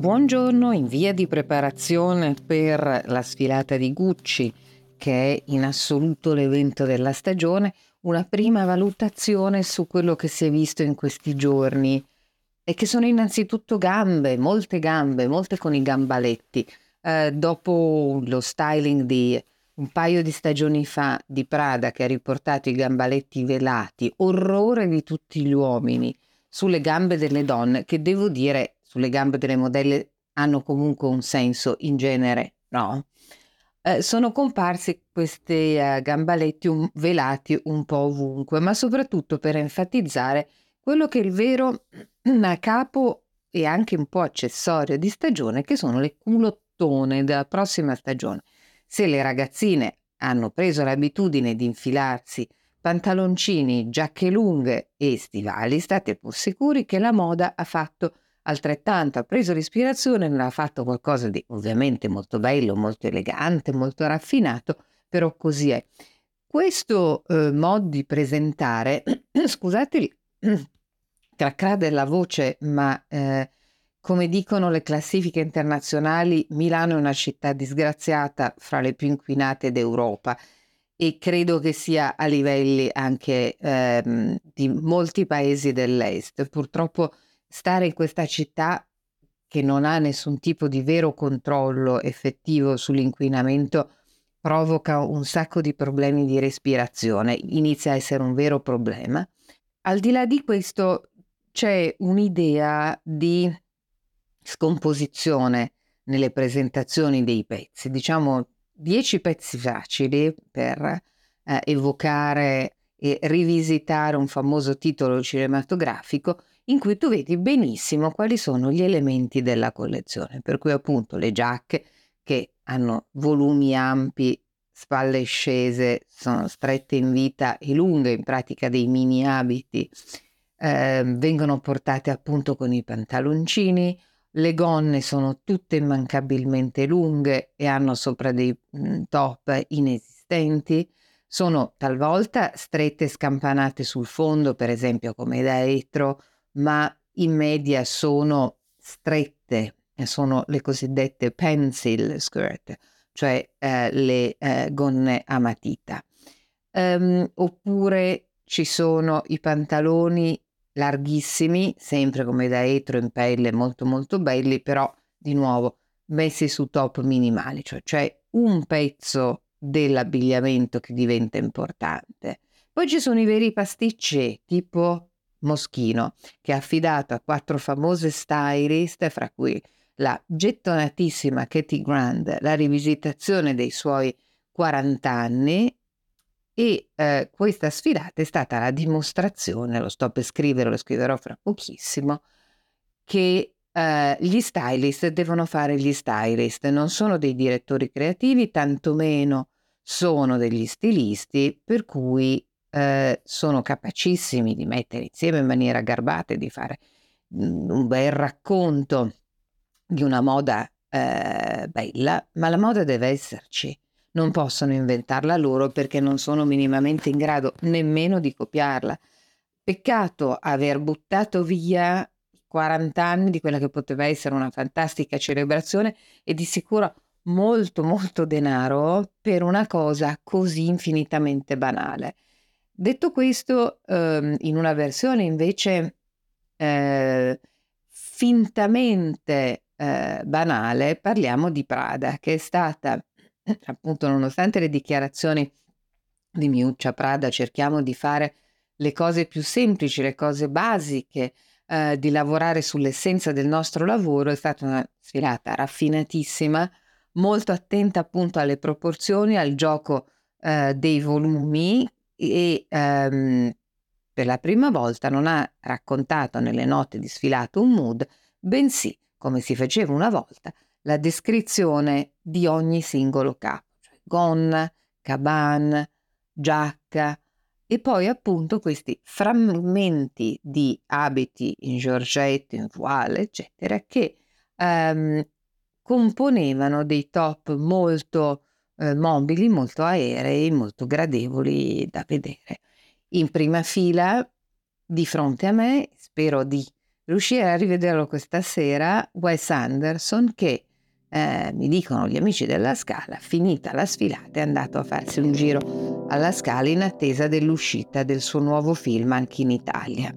Buongiorno, in via di preparazione per la sfilata di Gucci, che è in assoluto l'evento della stagione, una prima valutazione su quello che si è visto in questi giorni e che sono innanzitutto gambe, molte gambe, molte con i gambaletti. Eh, dopo lo styling di un paio di stagioni fa di Prada che ha riportato i gambaletti velati, orrore di tutti gli uomini sulle gambe delle donne, che devo dire sulle gambe delle modelle hanno comunque un senso in genere, no? Eh, sono comparsi questi eh, gambaletti un, velati un po' ovunque, ma soprattutto per enfatizzare quello che è il vero capo e anche un po' accessorio di stagione, che sono le culottone della prossima stagione. Se le ragazzine hanno preso l'abitudine di infilarsi pantaloncini, giacche lunghe e stivali, state pur sicuri che la moda ha fatto altrettanto, ha preso l'ispirazione, ne ha fatto qualcosa di ovviamente molto bello, molto elegante, molto raffinato, però così è. Questo eh, modo di presentare, scusate cracrà della voce, ma eh, come dicono le classifiche internazionali, Milano è una città disgraziata fra le più inquinate d'Europa e credo che sia a livelli anche ehm, di molti paesi dell'est. Purtroppo stare in questa città che non ha nessun tipo di vero controllo effettivo sull'inquinamento provoca un sacco di problemi di respirazione, inizia a essere un vero problema. Al di là di questo c'è un'idea di scomposizione nelle presentazioni dei pezzi, diciamo dieci pezzi facili per eh, evocare e rivisitare un famoso titolo cinematografico in cui tu vedi benissimo quali sono gli elementi della collezione, per cui appunto le giacche che hanno volumi ampi, spalle scese, sono strette in vita e lunghe, in pratica dei mini abiti, eh, vengono portate appunto con i pantaloncini, le gonne sono tutte immancabilmente lunghe e hanno sopra dei mm, top inesistenti, sono talvolta strette e scampanate sul fondo, per esempio come da etro, ma in media sono strette, sono le cosiddette pencil skirt, cioè eh, le eh, gonne a matita. Um, oppure ci sono i pantaloni larghissimi, sempre come da etro in pelle, molto molto belli, però di nuovo messi su top minimali, cioè c'è un pezzo dell'abbigliamento che diventa importante. Poi ci sono i veri pasticci, tipo Moschino, che ha affidato a quattro famose stylist, fra cui la gettonatissima Katie Grant, la rivisitazione dei suoi 40 anni e eh, questa sfilata è stata la dimostrazione, lo sto per scrivere, lo scriverò fra pochissimo, che eh, gli stylist devono fare gli stylist, non sono dei direttori creativi, tantomeno sono degli stilisti, per cui eh, sono capacissimi di mettere insieme in maniera garbata e di fare mm, un bel racconto di una moda eh, bella, ma la moda deve esserci. Non possono inventarla loro perché non sono minimamente in grado nemmeno di copiarla. Peccato aver buttato via 40 anni di quella che poteva essere una fantastica celebrazione e di sicuro molto molto denaro per una cosa così infinitamente banale. Detto questo, ehm, in una versione invece eh, fintamente eh, banale, parliamo di Prada, che è stata, appunto, nonostante le dichiarazioni di Miuccia Prada, cerchiamo di fare le cose più semplici, le cose basiche, eh, di lavorare sull'essenza del nostro lavoro, è stata una sfilata raffinatissima, molto attenta appunto alle proporzioni, al gioco eh, dei volumi e ehm, per la prima volta non ha raccontato nelle note di sfilato un mood, bensì, come si faceva una volta, la descrizione di ogni singolo capo, cioè gonna, caban, giacca e poi appunto questi frammenti di abiti in giorgetto, in voile, eccetera, che ehm, componevano dei top molto eh, mobili, molto aerei, molto gradevoli da vedere. In prima fila, di fronte a me, spero di riuscire a rivederlo questa sera, Wes Anderson che eh, mi dicono gli amici della Scala, finita la sfilata è andato a farsi un giro alla Scala in attesa dell'uscita del suo nuovo film anche in Italia.